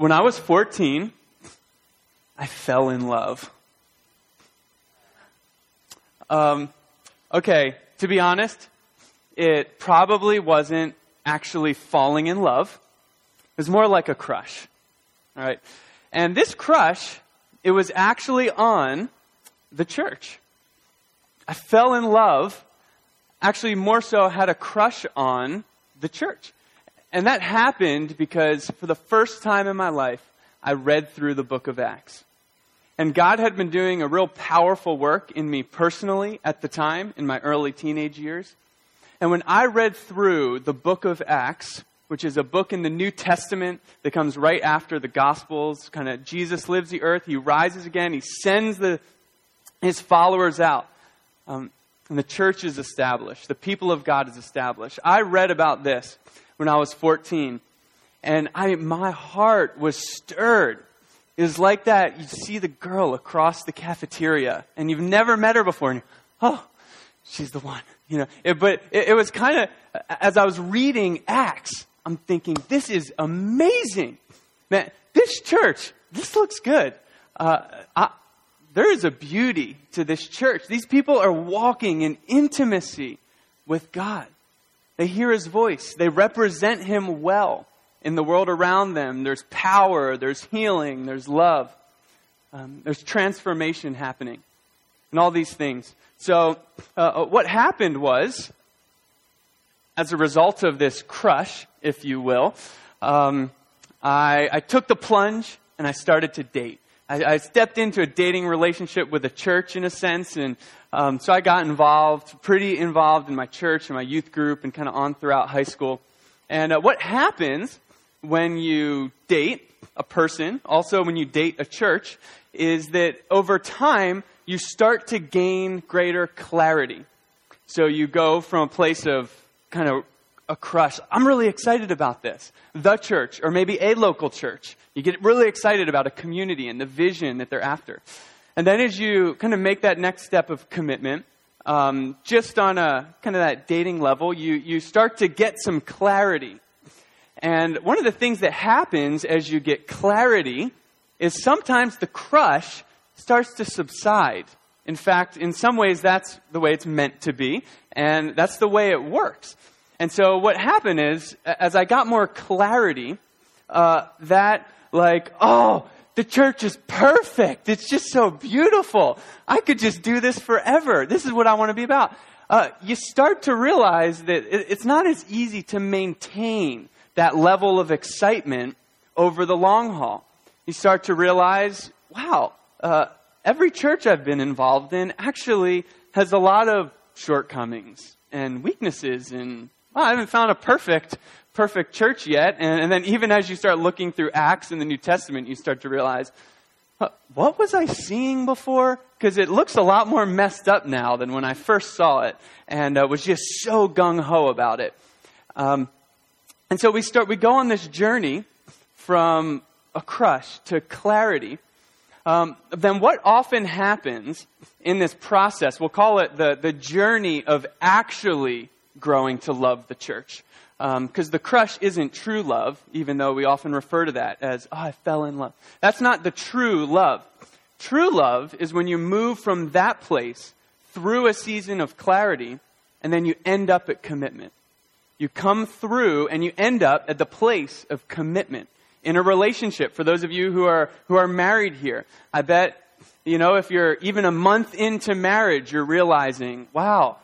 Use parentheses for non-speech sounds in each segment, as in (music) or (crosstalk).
when I was 14, I fell in love. Um, okay, to be honest, it probably wasn't actually falling in love. It was more like a crush. All right. And this crush, it was actually on the church. I fell in love, actually more so had a crush on the church. And that happened because for the first time in my life, I read through the book of Acts. And God had been doing a real powerful work in me personally at the time, in my early teenage years. And when I read through the book of Acts, which is a book in the New Testament that comes right after the Gospels, kind of Jesus lives the earth, he rises again, he sends the, his followers out. Um, and the church is established. The people of God is established. I read about this when I was 14. And I, my heart was stirred. It was like that. You see the girl across the cafeteria and you've never met her before and oh, she's the one. You know, it, but it, it was kind of, as I was reading Acts, I'm thinking, this is amazing. Man, this church, this looks good. Uh, I, there is a beauty to this church. These people are walking in intimacy with God. They hear his voice. They represent him well in the world around them. There's power, there's healing, there's love, um, there's transformation happening, and all these things. So, uh, uh, what happened was, as a result of this crush, if you will, um, I, I, took the plunge and I started to date. I, stepped into a dating relationship with a church in a sense, and um, so I got involved, pretty involved in my church and my youth group and kind of on throughout high school. And uh, what happens when you date a person, also when you date a church, is that over time you start to gain greater clarity. So you go from a place of kind of a crush. I'm really excited about this. The church, or maybe a local church. You get really excited about a community and the vision that they're after. And then as you kind of make that next step of commitment, um, just on a kind of that dating level, you, you start to get some clarity. And one of the things that happens as you get clarity is sometimes the crush starts to subside. In fact, in some ways, that's the way it's meant to be, and that's the way it works. And so what happened is, as I got more clarity, uh, that like, oh, the church is perfect. It's just so beautiful. I could just do this forever. This is what I want to be about. Uh, you start to realize that it's not as easy to maintain that level of excitement over the long haul. You start to realize, wow, uh, every church I've been involved in actually has a lot of shortcomings and weaknesses and well, I haven't found a perfect perfect church yet. And, and then even as you start looking through Acts in the New Testament, you start to realize, what was I seeing before? Because it looks a lot more messed up now than when I first saw it and uh, was just so gung ho about it. Um, and so we start, we go on this journey from a crush to clarity. Um, then what often happens in this process, we'll call it the, the journey of actually growing to love the church because um, the crush isn't true love, even though we often refer to that as, oh, I fell in love. That's not the true love. True love is when you move from that place through a season of clarity and then you end up at commitment. You come through and you end up at the place of commitment in a relationship. For those of you who are, who are married here, I bet, you know, if you're even a month into marriage, you're realizing, wow,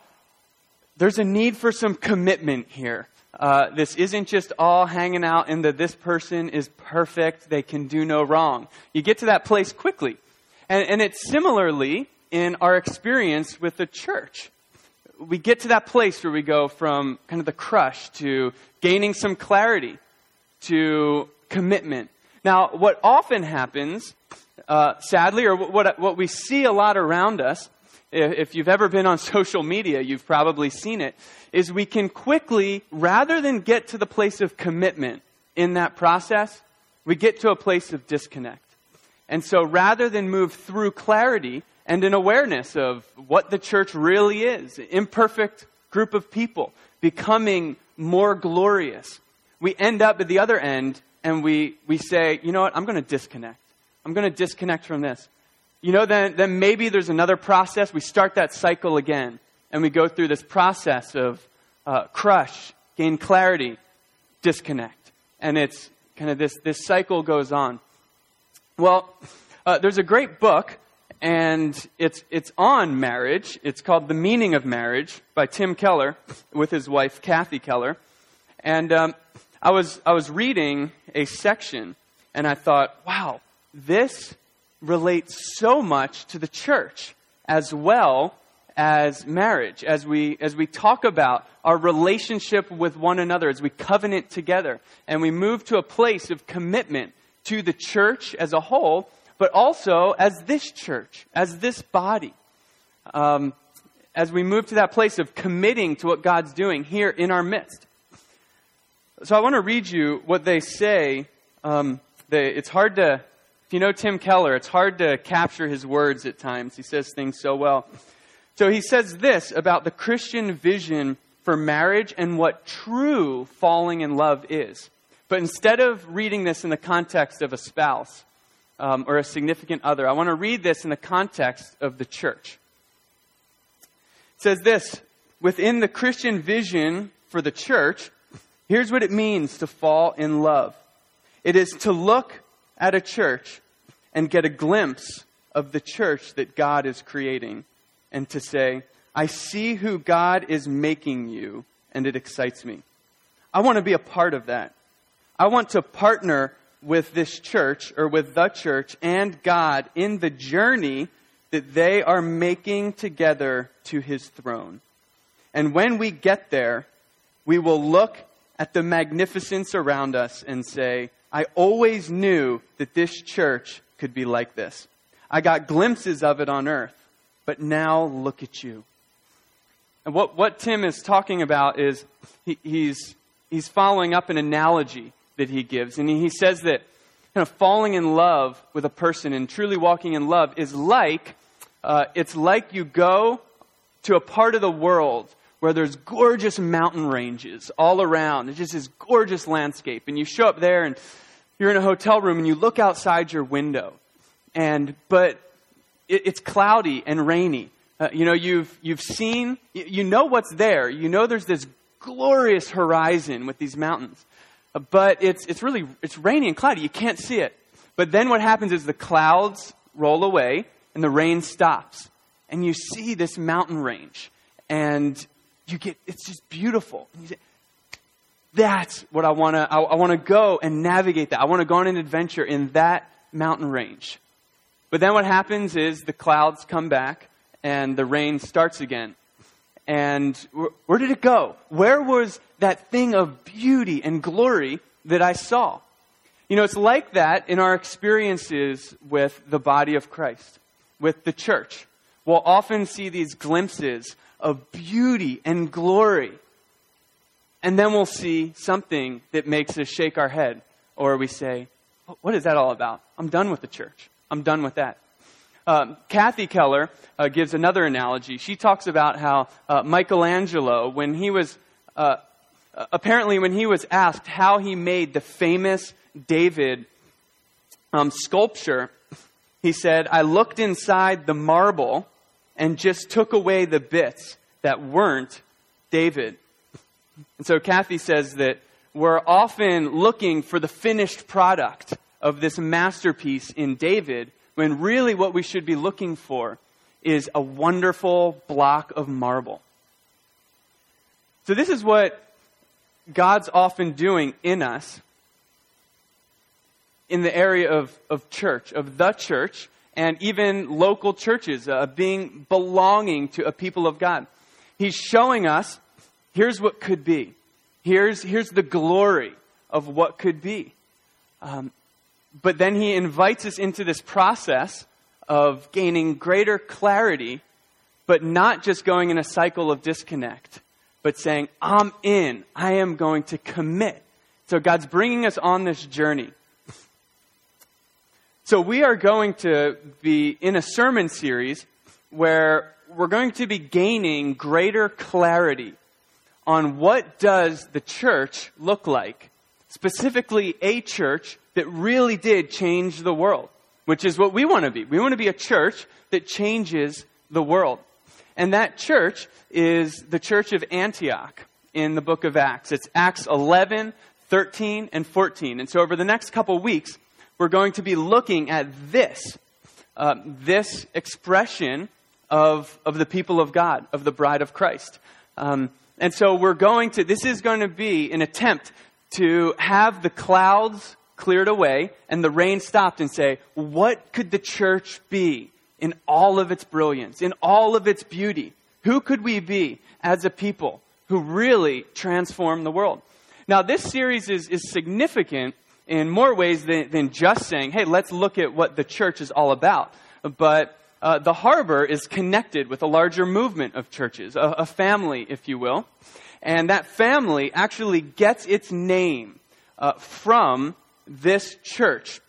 there's a need for some commitment here. Uh, this isn't just all hanging out in the this person is perfect, they can do no wrong. You get to that place quickly. And, and it's similarly in our experience with the church. We get to that place where we go from kind of the crush to gaining some clarity to commitment. Now, what often happens, uh, sadly, or what, what we see a lot around us, if you've ever been on (laughs) social media, you've probably seen it, is we can quickly, rather than get to the place of commitment in that process, we get to a place of disconnect. And so rather than move through clarity and an awareness of what the church really is, imperfect group of people becoming more glorious, we end up at the other end and we, we say, you know what, I'm going to disconnect. I'm going to disconnect from this. You know, then, then maybe there's another process. We start that cycle again, and we go through this process of uh, crush, gain clarity, disconnect. And it's kind of this, this cycle goes on. Well, uh, there's a great book, and it's, it's on marriage. It's called The Meaning of Marriage by Tim Keller with his wife, Kathy Keller. And um, I, was, I was reading a section, and I thought, wow, this relates so much to the church as well as marriage, as we, as we talk about our relationship with one another, as we covenant together, and we move to a place of commitment to the church as a whole, but also as this church, as this body. Um, as we move to that place of committing to what God's doing here in our midst. So I want to read you what they say. Um, they, it's hard to, if you know Tim Keller, it's hard to capture his words at times. He says things so well. So he says this about the Christian vision for marriage and what true falling in love is. But instead of reading this in the context of a spouse um, or a significant other, I want to read this in the context of the church. It says this within the Christian vision for the church, here's what it means to fall in love it is to look at a church and get a glimpse of the church that God is creating and to say, I see who God is making you, and it excites me. I want to be a part of that. I want to partner with this church or with the church and God in the journey that they are making together to his throne. And when we get there, we will look at the magnificence around us and say, I always knew that this church could be like this. I got glimpses of it on earth. But now look at you. And what, what Tim is talking about is he, he's, he's following up an analogy that he gives. And he says that kind of falling in love with a person and truly walking in love is like, uh, it's like you go to a part of the world where there's gorgeous mountain ranges all around. It's just this gorgeous landscape. And you show up there and you're in a hotel room and you look outside your window. And, but it, it's cloudy and rainy. Uh, you know, you've, you've seen, you know what's there. You know there's this glorious horizon with these mountains. Uh, but it's, it's really, it's rainy and cloudy. You can't see it. But then what happens is the clouds roll away and the rain stops. And you see this mountain range. And you get, it's just beautiful. Say, That's what I want to, I, I want to go and navigate that. I want to go on an adventure in that mountain range. But then what happens is the clouds come back and the rain starts again. And where did it go? Where was that thing of beauty and glory that I saw? You know, it's like that in our experiences with the body of Christ, with the church. We'll often see these glimpses of beauty and glory. And then we'll see something that makes us shake our head, or we say, What is that all about? I'm done with the church. I'm done with that. Uh, Kathy Keller uh, gives another analogy. She talks about how uh, Michelangelo, when he was uh, apparently when he was asked how he made the famous David um, sculpture, he said, "I looked inside the marble and just took away the bits that weren't David." And so Kathy says that we're often looking for the finished product of this masterpiece in David, when really what we should be looking for is a wonderful block of marble. So, this is what God's often doing in us in the area of, of church, of the church, and even local churches, uh, being belonging to a people of God. He's showing us here's what could be. Here's, here's the glory of what could be. Um, but then he invites us into this process of gaining greater clarity, but not just going in a cycle of disconnect, but saying, I'm in. I am going to commit. So God's bringing us on this journey. So we are going to be in a sermon series where we're going to be gaining greater clarity on what does the church look like specifically a church that really did change the world, which is what we want to be. We want to be a church that changes the world. And that church is the church of Antioch in the book of Acts. It's Acts 11, 13, and 14. And so over the next couple weeks, we're going to be looking at this, uh, this expression of, of the people of God, of the bride of Christ. Um, and so we're going to, this is going to be an attempt to have the clouds cleared away and the rain stopped and say, what could the church be in all of its brilliance, in all of its beauty? Who could we be as a people who really transform the world? Now, this series is, is significant in more ways than, than just saying, hey, let's look at what the church is all about. But uh, the harbor is connected with a larger movement of churches, a, a family, if you will. And that family actually gets its name uh, from this church.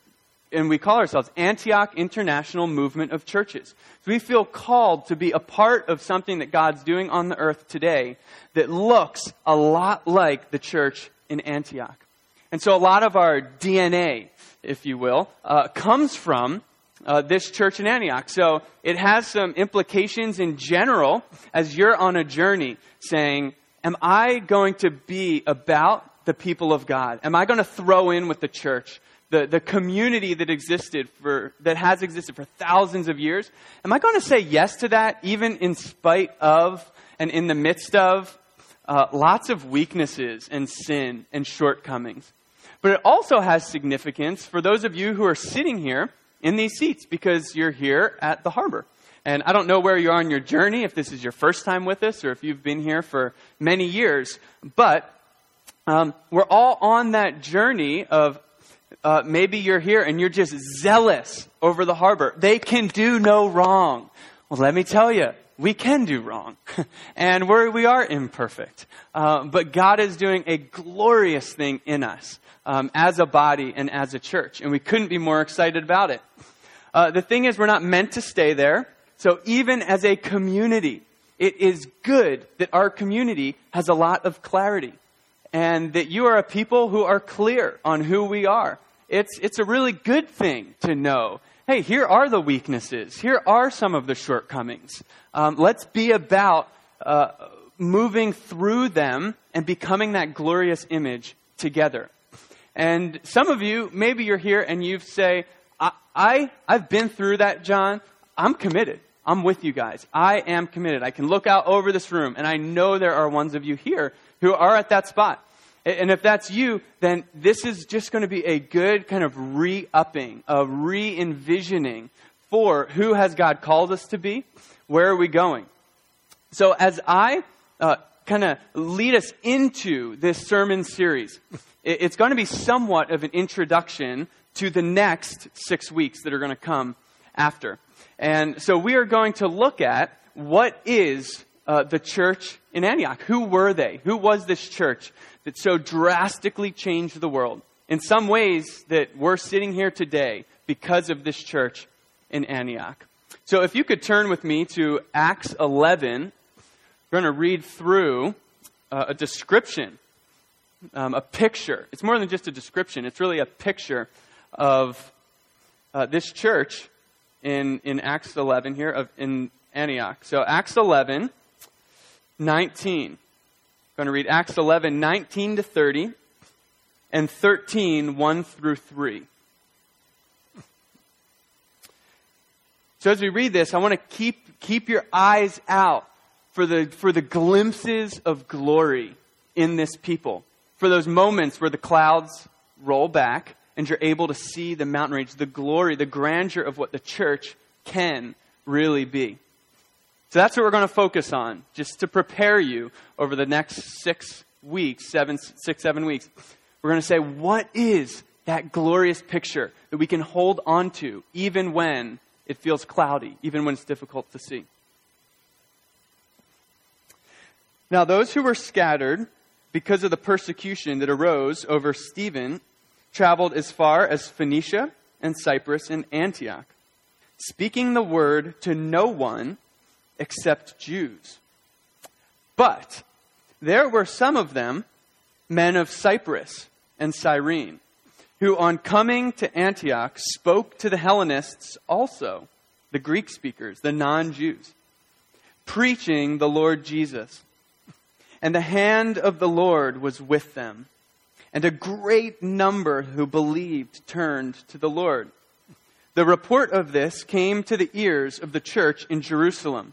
And we call ourselves Antioch International Movement of Churches. So we feel called to be a part of something that God's doing on the earth today that looks a lot like the church in Antioch. And so a lot of our DNA, if you will, uh, comes from uh, this church in Antioch. So it has some implications in general as you're on a journey saying, Am I going to be about the people of God? Am I going to throw in with the church? The, the community that existed for, that has existed for thousands of years. Am I going to say yes to that even in spite of and in the midst of uh, lots of weaknesses and sin and shortcomings? But it also has significance for those of you who are sitting here in these seats because you're here at the harbor. And I don't know where you are on your journey, if this is your first time with us or if you've been here for many years, but um, we're all on that journey of uh, maybe you're here and you're just zealous over the harbor. They can do no wrong. Well, let me tell you, we can do wrong. (laughs) and we're, we are imperfect. Uh, but God is doing a glorious thing in us um, as a body and as a church. And we couldn't be more excited about it. Uh, the thing is, we're not meant to stay there. So even as a community, it is good that our community has a lot of clarity and that you are a people who are clear on who we are. It's, it's a really good thing to know. Hey, here are the weaknesses. Here are some of the shortcomings. Um, let's be about uh, moving through them and becoming that glorious image together. And some of you, maybe you're here and you say, I, I, I've been through that, John. I'm committed. I'm with you guys. I am committed. I can look out over this room and I know there are ones of you here who are at that spot. And if that's you, then this is just going to be a good kind of re upping, a re envisioning for who has God called us to be? Where are we going? So as I uh, kind of lead us into this sermon series, it's going to be somewhat of an introduction to the next six weeks that are going to come after. And so we are going to look at what is uh, the church in Antioch. Who were they? Who was this church that so drastically changed the world? In some ways, that we're sitting here today because of this church in Antioch. So if you could turn with me to Acts 11, we're going to read through uh, a description, um, a picture. It's more than just a description, it's really a picture of uh, this church in, in Acts 11 here of, in Antioch. So Acts 11, 19. I'm going to read Acts 11, 19 to 30, and 13, 1 through 3. So as we read this, I want to keep, keep your eyes out for the, for the glimpses of glory in this people. For those moments where the clouds roll back and you're able to see the mountain range, the glory, the grandeur of what the church can really be. So that's what we're going to focus on, just to prepare you over the next six weeks, seven, six, seven weeks. We're going to say, what is that glorious picture that we can hold on to even when it feels cloudy, even when it's difficult to see? Now, those who were scattered because of the persecution that arose over Stephen traveled as far as Phoenicia and Cyprus and Antioch, speaking the word to no one except Jews. But there were some of them, men of Cyprus and Cyrene, who on coming to Antioch spoke to the Hellenists also, the Greek speakers, the non Jews, preaching the Lord Jesus. And the hand of the Lord was with them, and a great number who believed turned to the Lord. The report of this came to the ears of the church in Jerusalem,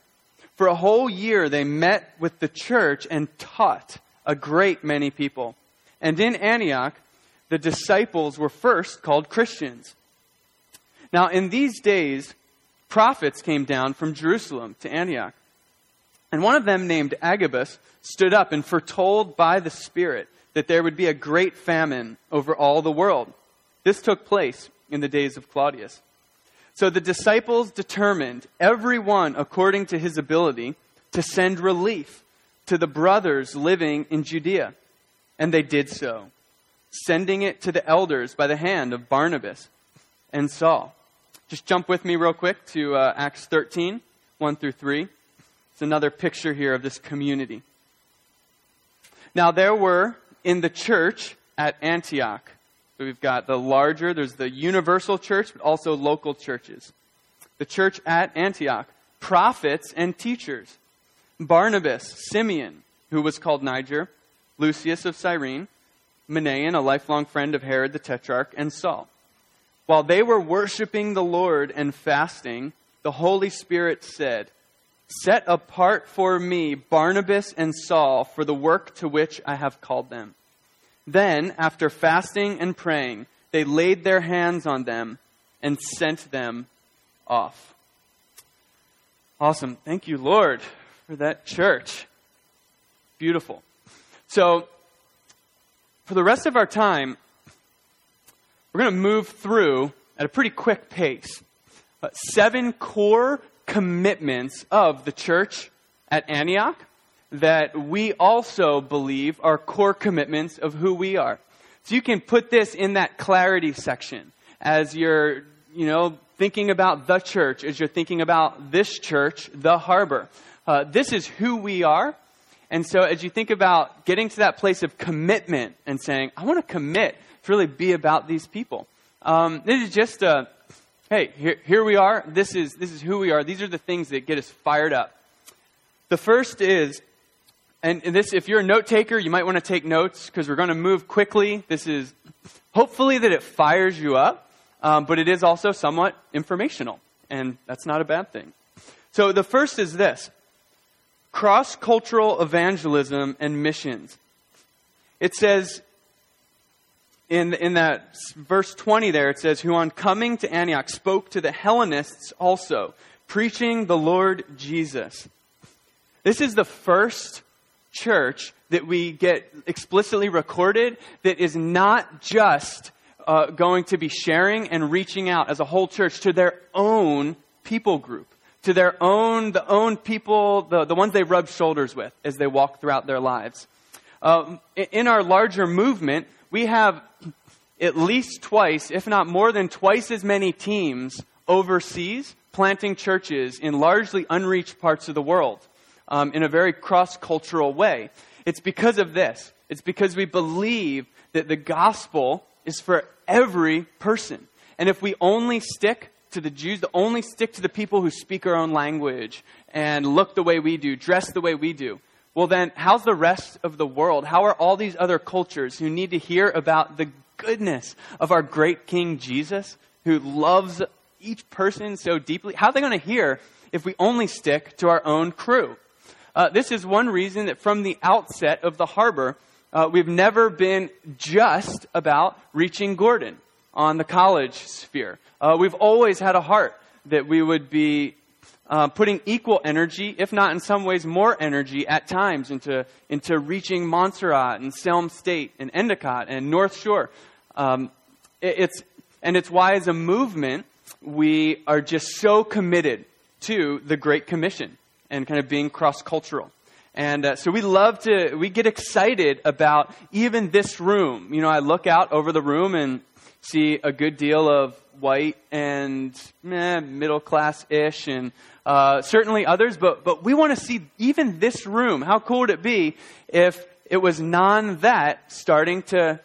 For a whole year they met with the church and taught a great many people. And in Antioch, the disciples were first called Christians. Now, in these days, prophets came down from Jerusalem to Antioch. And one of them, named Agabus, stood up and foretold by the Spirit that there would be a great famine over all the world. This took place in the days of Claudius. So the disciples determined, every one according to his ability, to send relief to the brothers living in Judea. And they did so, sending it to the elders by the hand of Barnabas and Saul. Just jump with me real quick to uh, Acts 13, 1 through 3. It's another picture here of this community. Now, there were in the church at Antioch so we've got the larger, there's the universal church, but also local churches. The church at Antioch, prophets and teachers. Barnabas, Simeon, who was called Niger, Lucius of Cyrene, Manaen, a lifelong friend of Herod the Tetrarch, and Saul. While they were worshiping the Lord and fasting, the Holy Spirit said, Set apart for me Barnabas and Saul for the work to which I have called them. Then, after fasting and praying, they laid their hands on them and sent them off. Awesome. Thank you, Lord, for that church. Beautiful. So, for the rest of our time, we're going to move through at a pretty quick pace uh, seven core commitments of the church at Antioch that we also believe are core commitments of who we are. So you can put this in that clarity section as you're, you know, thinking about the church, as you're thinking about this church, the harbor. Uh, this is who we are. And so as you think about getting to that place of commitment and saying, I want to commit to really be about these people. Um, this is just a, hey, here, here we are. This is, this is who we are. These are the things that get us fired up. The first is and this, if you're a note taker, you might want to take notes because we're going to move quickly. This is hopefully that it fires you up, um, but it is also somewhat informational, and that's not a bad thing. So the first is this cross cultural evangelism and missions. It says in, in that verse 20 there, it says, Who on coming to Antioch spoke to the Hellenists also, preaching the Lord Jesus. This is the first church that we get explicitly recorded that is not just uh, going to be sharing and reaching out as a whole church to their own people group, to their own, the own people, the, the ones they rub shoulders with as they walk throughout their lives. Uh, in our larger movement, we have at least twice, if not more than twice as many teams overseas planting churches in largely unreached parts of the world um, in a very cross cultural way. It's because of this. It's because we believe that the gospel is for every person. And if we only stick to the Jews, the only stick to the people who speak our own language and look the way we do, dress the way we do, well, then, how's the rest of the world? How are all these other cultures who need to hear about the goodness of our great King Jesus, who loves each person so deeply? How are they going to hear if we only stick to our own crew? Uh, this is one reason that from the outset of the harbor, uh, we've never been just about reaching Gordon on the college sphere. Uh, we've always had a heart that we would be uh, putting equal energy, if not in some ways more energy at times, into, into reaching Montserrat and Salem State and Endicott and North Shore. Um, it, it's, and it's why, as a movement, we are just so committed to the Great Commission and kind of being cross cultural. And uh, so we love to, we get excited about even this room. You know, I look out over the room and see a good deal of white and eh, middle class ish and uh, certainly others, but, but we want to see even this room. How cool would it be if it was non that starting to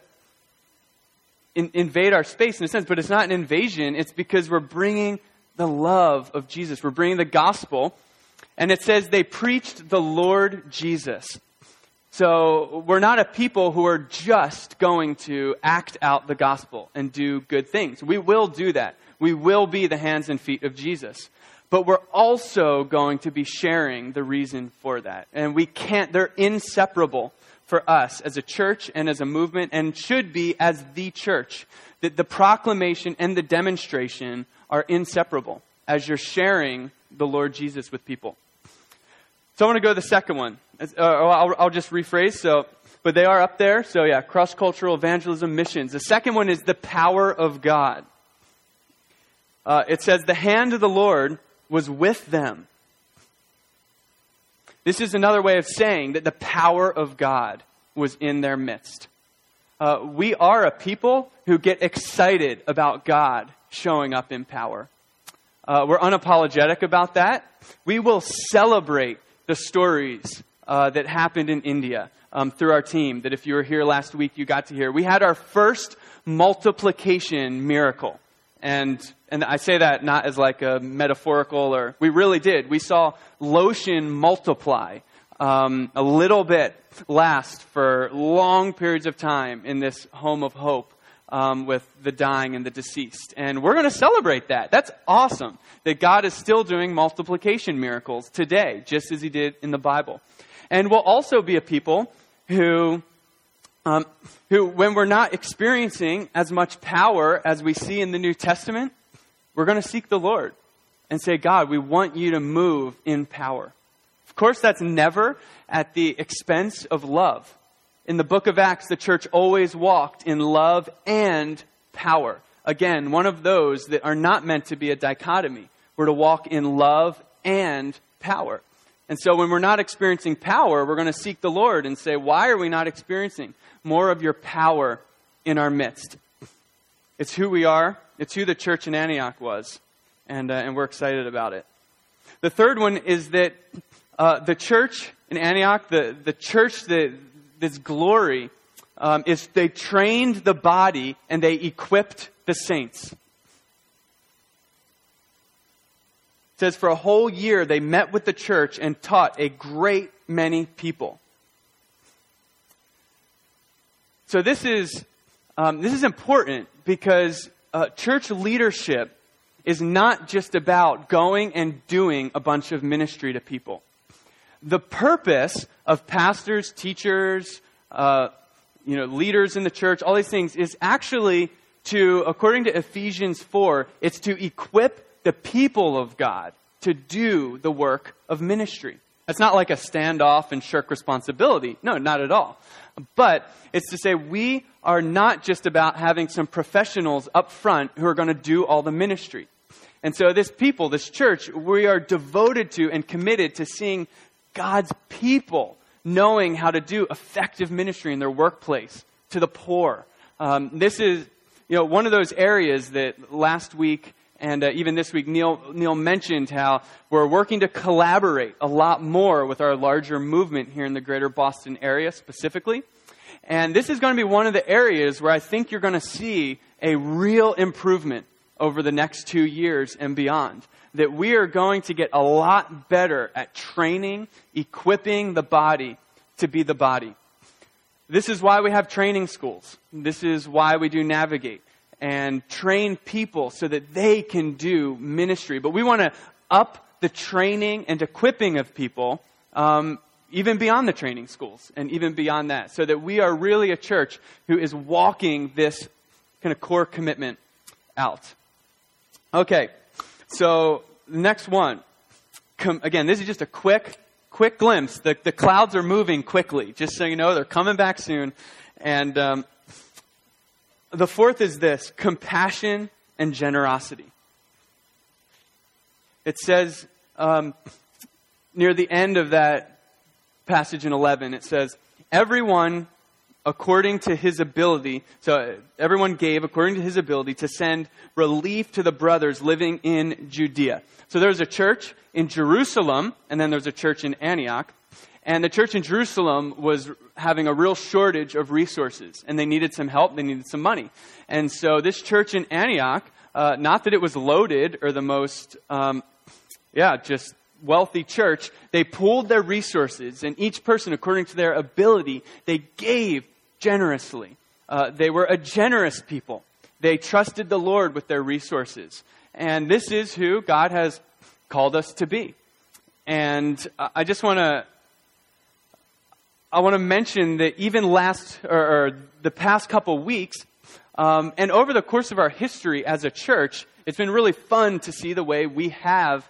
in, invade our space in a sense? But it's not an invasion, it's because we're bringing the love of Jesus. We're bringing the gospel. And it says they preached the Lord Jesus. So we're not a people who are just going to act out the gospel and do good things. We will do that. We will be the hands and feet of Jesus. But we're also going to be sharing the reason for that. And we can't, they're inseparable for us as a church and as a movement and should be as the church. That the proclamation and the demonstration are inseparable as you're sharing the Lord Jesus with people. So I want to go to the second one. Uh, I'll, I'll just rephrase. So, but they are up there. So yeah, cross cultural evangelism missions. The second one is the power of God. Uh, it says the hand of the Lord was with them. This is another way of saying that the power of God was in their midst. Uh, we are a people who get excited about God showing up in power. Uh, we're unapologetic about that. We will celebrate the stories uh, that happened in India um, through our team that if you were here last week, you got to hear. We had our first multiplication miracle. And, and I say that not as like a metaphorical or, we really did. We saw lotion multiply um, a little bit last for long periods of time in this home of hope um, with the dying and the deceased. And we're going to celebrate that. That's awesome that God is still doing multiplication miracles today, just as He did in the Bible. And we'll also be a people who, um, who, when we're not experiencing as much power as we see in the New Testament, we're going to seek the Lord and say, God, we want you to move in power. Of course, that's never at the expense of love. In the book of Acts, the church always walked in love and power. Again, one of those that are not meant to be a dichotomy. We're to walk in love and power. And so when we're not experiencing power, we're going to seek the Lord and say, why are we not experiencing more of your power in our midst? It's who we are. It's who the church in Antioch was. And, uh, and we're excited about it. The third one is that uh, the church in Antioch, the, the church that, this glory um, is they trained the body and they equipped the saints. It says for a whole year they met with the church and taught a great many people. So this is um, this is important because uh, church leadership is not just about going and doing a bunch of ministry to people the purpose of pastors, teachers, uh, you know, leaders in the church, all these things is actually to, according to Ephesians 4, it's to equip the people of God to do the work of ministry. That's not like a standoff and shirk responsibility. No, not at all. But it's to say we are not just about having some professionals up front who are going to do all the ministry. And so this people, this church, we are devoted to and committed to seeing God's people knowing how to do effective ministry in their workplace to the poor. Um, this is, you know, one of those areas that last week and uh, even this week, Neil, Neil mentioned how we're working to collaborate a lot more with our larger movement here in the greater Boston area specifically. And this is going to be one of the areas where I think you're going to see a real improvement over the next two years and beyond that we are going to get a lot better at training, equipping the body to be the body. This is why we have training schools. This is why we do navigate and train people so that they can do ministry. But we want to up the training and equipping of people um, even beyond the training schools and even beyond that, so that we are really a church who is walking this kind of core commitment out. Okay, so, the next one. Com- again, this is just a quick, quick glimpse. The, the clouds are moving quickly, just so you know, they're coming back soon. And um, the fourth is this compassion and generosity. It says um, near the end of that passage in 11, it says, Everyone according to his ability, so everyone gave according to his ability to send relief to the brothers living in Judea. So there was a church in Jerusalem, and then there was a church in Antioch. And the church in Jerusalem was having a real shortage of resources, and they needed some help, they needed some money. And so this church in Antioch, uh, not that it was loaded or the most, um, yeah, just wealthy church, they pooled their resources, and each person, according to their ability, they gave generously. Uh, they were a generous people. They trusted the Lord with their resources. And this is who God has called us to be. And I just want to I want to mention that even last or, or the past couple weeks, um, and over the course of our history as a church, it's been really fun to see the way we have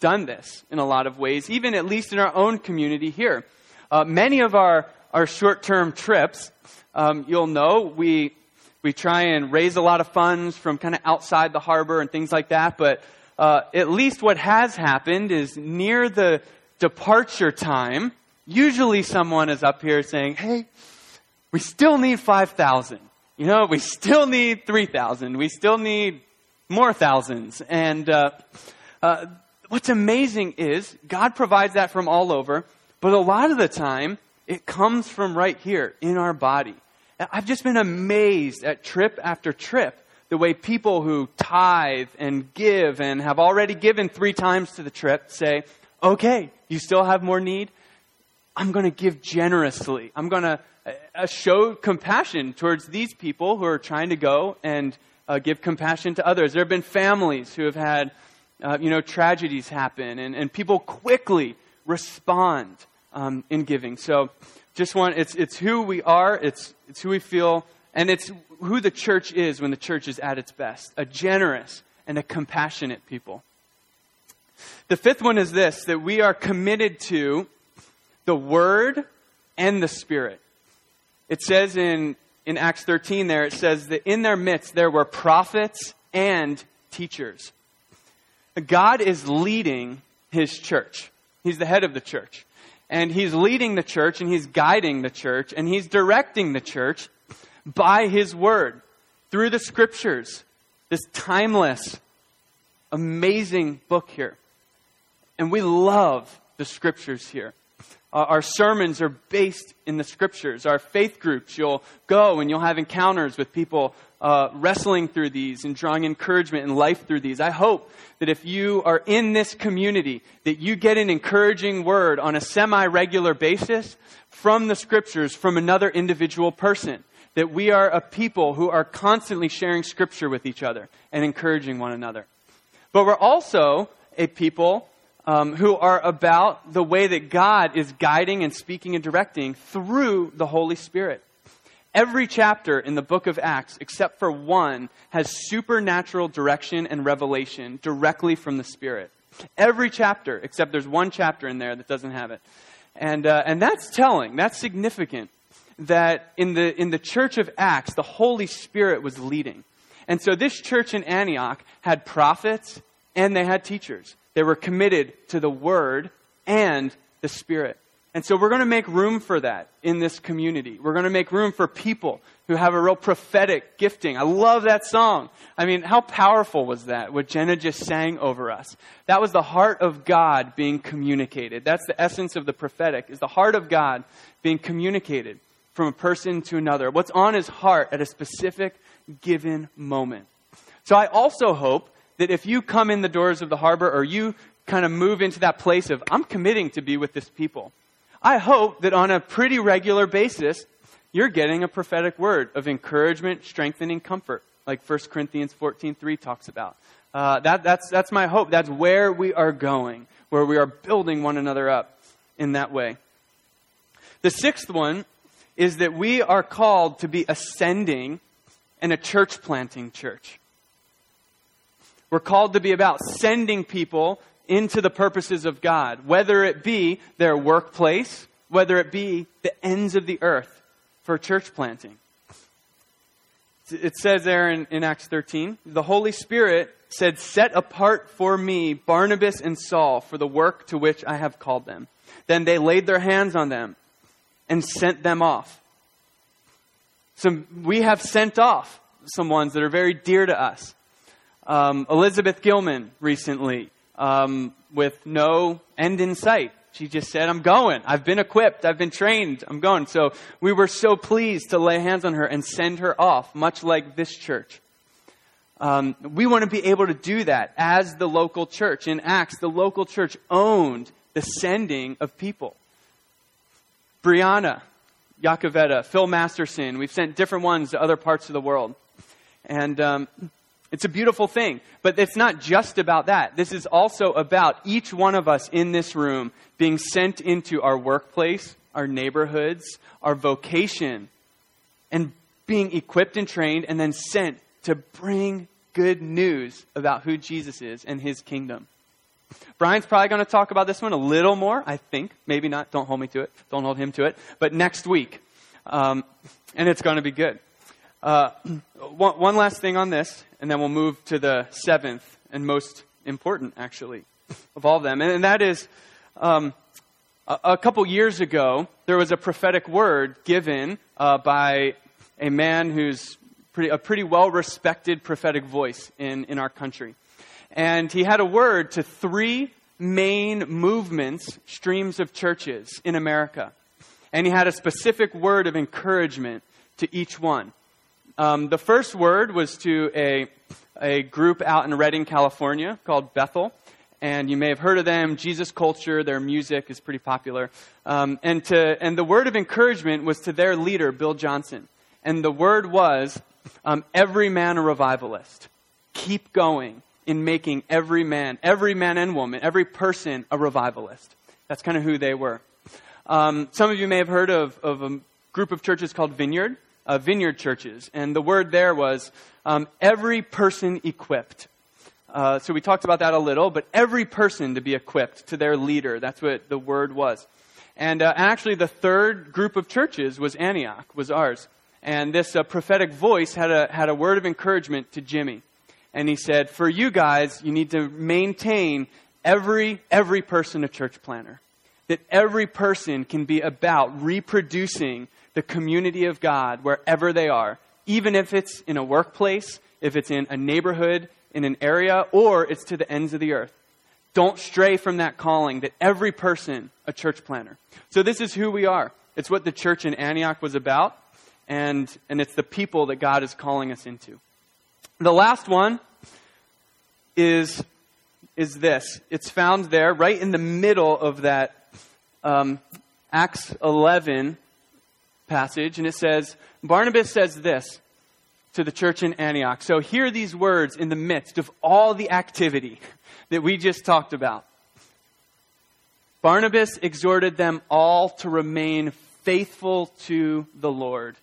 done this in a lot of ways, even at least in our own community here. Uh, many of our, our short term trips, um, you'll know, we, we try and raise a lot of funds from kind of outside the harbor and things like that, but uh, at least what has happened is near the departure time, usually someone is up here saying, hey, we still need 5,000. You know, we still need 3,000. We still need more thousands. And uh, uh, what's amazing is God provides that from all over, but a lot of the time, it comes from right here in our body. I've just been amazed at trip after trip the way people who tithe and give and have already given three times to the trip say, okay, you still have more need? I'm going to give generously. I'm going to uh, show compassion towards these people who are trying to go and uh, give compassion to others. There have been families who have had, uh, you know, tragedies happen, and, and people quickly respond um, in giving. So, just want it's it's who we are. It's it's who we feel, and it's who the church is when the church is at its best. A generous and a compassionate people. The fifth one is this: that we are committed to the Word and the Spirit. It says in, in Acts 13 there, it says that in their midst there were prophets and teachers. God is leading his church. He's the head of the church. And he's leading the church and he's guiding the church and he's directing the church by his word through the scriptures. This timeless, amazing book here. And we love the scriptures here. Uh, our sermons are based in the scriptures. Our faith groups, you'll go and you'll have encounters with people uh, wrestling through these and drawing encouragement and life through these. I hope that if you are in this community, that you get an encouraging word on a semi-regular basis from the scriptures from another individual person. That we are a people who are constantly sharing scripture with each other and encouraging one another. But we're also a people um, who are about the way that God is guiding and speaking and directing through the Holy Spirit. Every chapter in the book of Acts, except for one, has supernatural direction and revelation directly from the Spirit. Every chapter, except there's one chapter in there that doesn't have it. And, uh, and that's telling, that's significant, that in the, in the church of Acts, the Holy Spirit was leading. And so this church in Antioch had prophets and they had teachers. They were committed to the Word and the Spirit. And so we're going to make room for that in this community. We're going to make room for people who have a real prophetic gifting. I love that song. I mean, how powerful was that, what Jenna just sang over us? That was the heart of God being communicated. That's the essence of the prophetic, is the heart of God being communicated from a person to another. What's on his heart at a specific given moment. So I also hope that if you come in the doors of the harbor or you kind of move into that place of, I'm committing to be with this people, I hope that on a pretty regular basis, you're getting a prophetic word of encouragement, strengthening, comfort, like 1 Corinthians 14.3 talks about. Uh, that, that's, that's my hope. That's where we are going, where we are building one another up in that way. The sixth one is that we are called to be ascending and a church planting church. We're called to be about sending people into the purposes of God, whether it be their workplace, whether it be the ends of the earth for church planting. it says there in, in Acts 13, the Holy Spirit said, Set apart for me Barnabas and Saul for the work to which I have called them. Then they laid their hands on them and sent them off. So we have sent off some ones that are very dear to us. Um, Elizabeth Gilman recently, um, with no end in sight. She just said, I'm going. I've been equipped. I've been trained. I'm going. So we were so pleased to lay hands on her and send her off, much like this church. Um, we want to be able to do that as the local church. In Acts, the local church owned the sending of people. Brianna, Yakoveta, Phil Masterson, we've sent different ones to other parts of the world. And um, it's a beautiful thing. But it's not just about that. This is also about each one of us in this room being sent into our workplace, our neighborhoods, our vocation, and being equipped and trained and then sent to bring good news about who Jesus is and his kingdom. Brian's probably going to talk about this one a little more, I think. Maybe not. Don't hold me to it. Don't hold him to it. But next week. Um, and it's going to be good. Uh, one, last thing on this, and then we'll move to the seventh and most important, actually, of all of them. And, and that is um, a, a, couple years ago, there was a prophetic word given uh, by a man who's pretty, a pretty well respected prophetic voice in, in our country. And he had a word to three main movements, streams of churches in America. And he had a specific word of encouragement to each one. Um, the first word was to a, a group out in Redding, California called Bethel. And you may have heard of them, Jesus Culture, their music is pretty popular. Um, and, to, and the word of encouragement was to their leader, Bill Johnson. And the word was, um, every man a revivalist. Keep going in making every man, every man and woman, every person a revivalist. That's kind of who they were. Um, some of you may have heard of, of a group of churches called Vineyard, uh, Vineyard churches. And the word there was um, every person equipped. Uh, so we talked about that a little, but every person to be equipped to their leader. That's what the word was. And uh, actually, the third group of churches was Antioch, was ours. And this uh, prophetic voice had a, had a word of encouragement to Jimmy and he said, For you guys, you need to maintain every, every person a church planner. That every person can be about reproducing the community of God wherever they are, even if it's in a workplace, if it's in a neighborhood, in an area, or it's to the ends of the earth. Don't stray from that calling that every person a church planner. So this is who we are. It's what the church in Antioch was about, and, and it's the people that God is calling us into. The last one is, is this. It's found there, right in the middle of that um, Acts 11 passage, and it says, Barnabas says this to the church in Antioch. So hear these words in the midst of all the activity that we just talked about. Barnabas exhorted them all to remain faithful to the Lord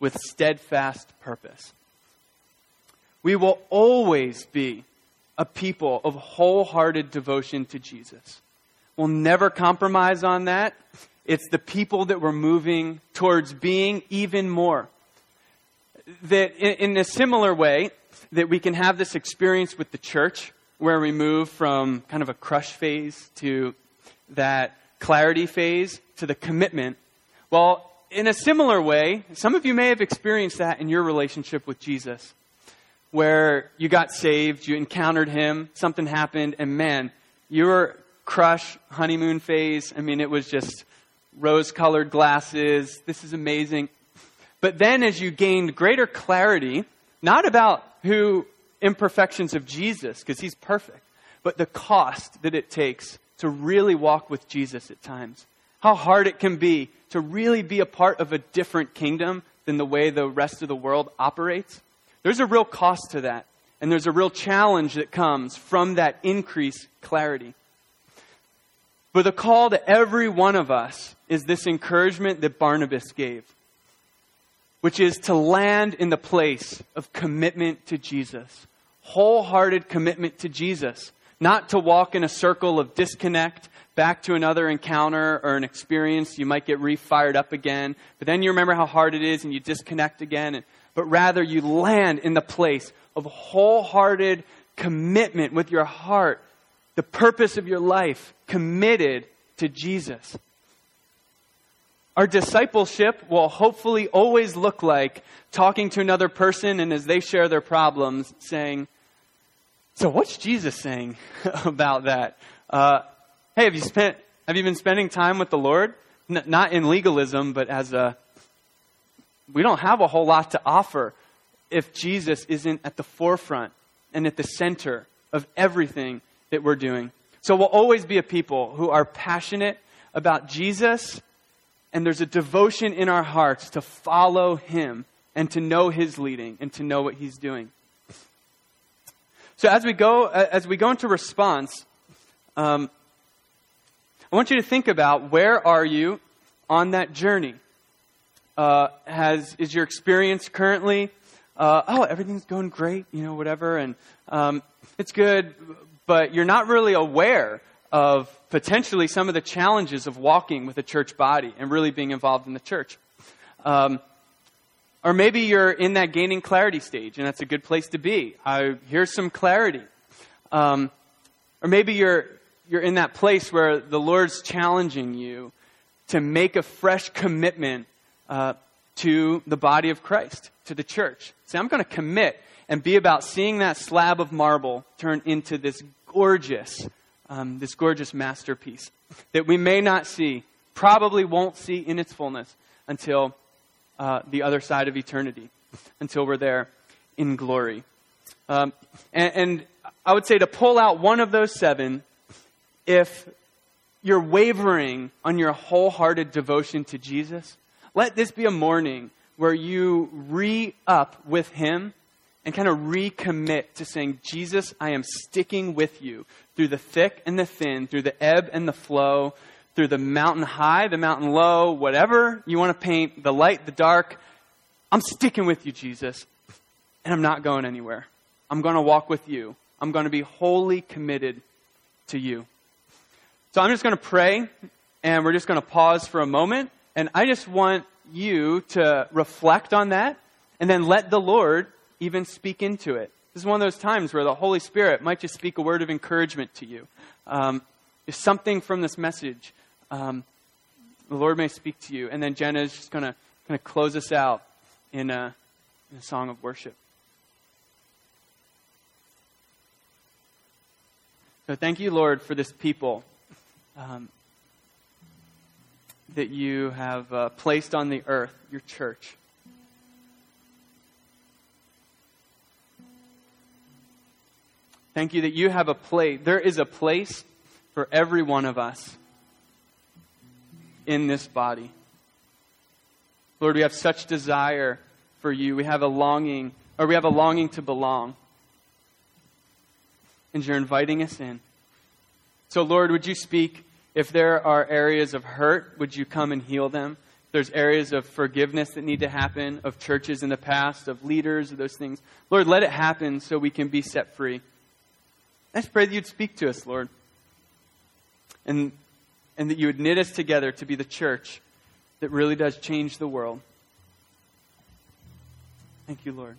with steadfast purpose. We will always be a people of wholehearted devotion to Jesus. We'll never compromise on that. It's the people that we're moving towards being even more. That in, a similar way, that we can have this experience with the church where we move from kind of a crush phase to that clarity phase to the commitment. Well, in a similar way, some of you may have experienced that in your relationship with Jesus where you got saved, you encountered him, something happened, and man, your crush honeymoon phase, I mean, it was just rose colored glasses. This is amazing. But then as you gained greater clarity, not about who imperfections of Jesus, because he's perfect, but the cost that it takes to really walk with Jesus at times. How hard it can be to really be a part of a different kingdom than the way the rest of the world operates. There's a real cost to that. And there's a real challenge that comes from that increased clarity. But the call to every one of us is this encouragement that Barnabas gave, which is to land in the place of commitment to Jesus. Wholehearted commitment to Jesus. Not to walk in a circle of disconnect back to another encounter or an experience. You might get refired up again, but then you remember how hard it is and you disconnect again. And but rather you land in the place of wholehearted commitment with your heart, the purpose of your life, committed to Jesus. Our discipleship will hopefully always look like talking to another person and as they share their problems, saying, So, what's Jesus saying (laughs) about that? Uh, hey, have you spent, have you been spending time with the Lord? N- not in legalism, but as a, we don't have a whole lot to offer if Jesus isn't at the forefront and at the center of everything that we're doing. So we'll always be a people who are passionate about Jesus and there's a devotion in our hearts to follow him and to know his leading and to know what he's doing. So as we go, as we go into response, um, I want you to think about where are you on that journey? Uh, has is your experience currently? Uh, oh, everything's going great, you know, whatever, and um, it's good, but you're not really aware of potentially some of the challenges of walking with a church body and really being involved in the church. Um, or maybe you're in that gaining clarity stage, and that's a good place to be. I, here's some clarity. Um, or maybe you're, you're in that place where the Lord's challenging you to make a fresh commitment uh, to the body of Christ, to the church. Say, I'm going to commit and be about seeing that slab of marble turn into this gorgeous um, this gorgeous masterpiece that we may not see, probably won't see in its fullness until uh, the other side of eternity, until we're there in glory. Um, and, and I would say to pull out one of those seven, if you're wavering on your wholehearted devotion to Jesus, let this be a morning where you re up with Him and kind of recommit to saying, Jesus, I am sticking with you through the thick and the thin, through the ebb and the flow, through the mountain high, the mountain low, whatever you want to paint, the light, the dark. I'm sticking with you, Jesus, and I'm not going anywhere. I'm going to walk with you. I'm going to be wholly committed to you. So I'm just going to pray, and we're just going to pause for a moment, and I just want you to reflect on that, and then let the Lord even speak into it. This is one of those times where the Holy Spirit might just speak a word of encouragement to you. Um, if something from this message, um, the Lord may speak to you. And then Jenna is just going to kind of close us out in a, in a song of worship. So thank you, Lord, for this people um, that you have uh, placed on the earth, your church. Thank you that you have a place. There is a place for every one of us in this body. Lord, we have such desire for you. We have a longing, or we have a longing to belong. And you're inviting us in. So, Lord, would you speak? If there are areas of hurt, would you come and heal them? If there's areas of forgiveness that need to happen, of churches in the past, of leaders, of those things. Lord, let it happen so we can be set free. I just pray that you'd speak to us, Lord. And, and that you would knit us together to be the church that really does change the world. Thank you, Lord.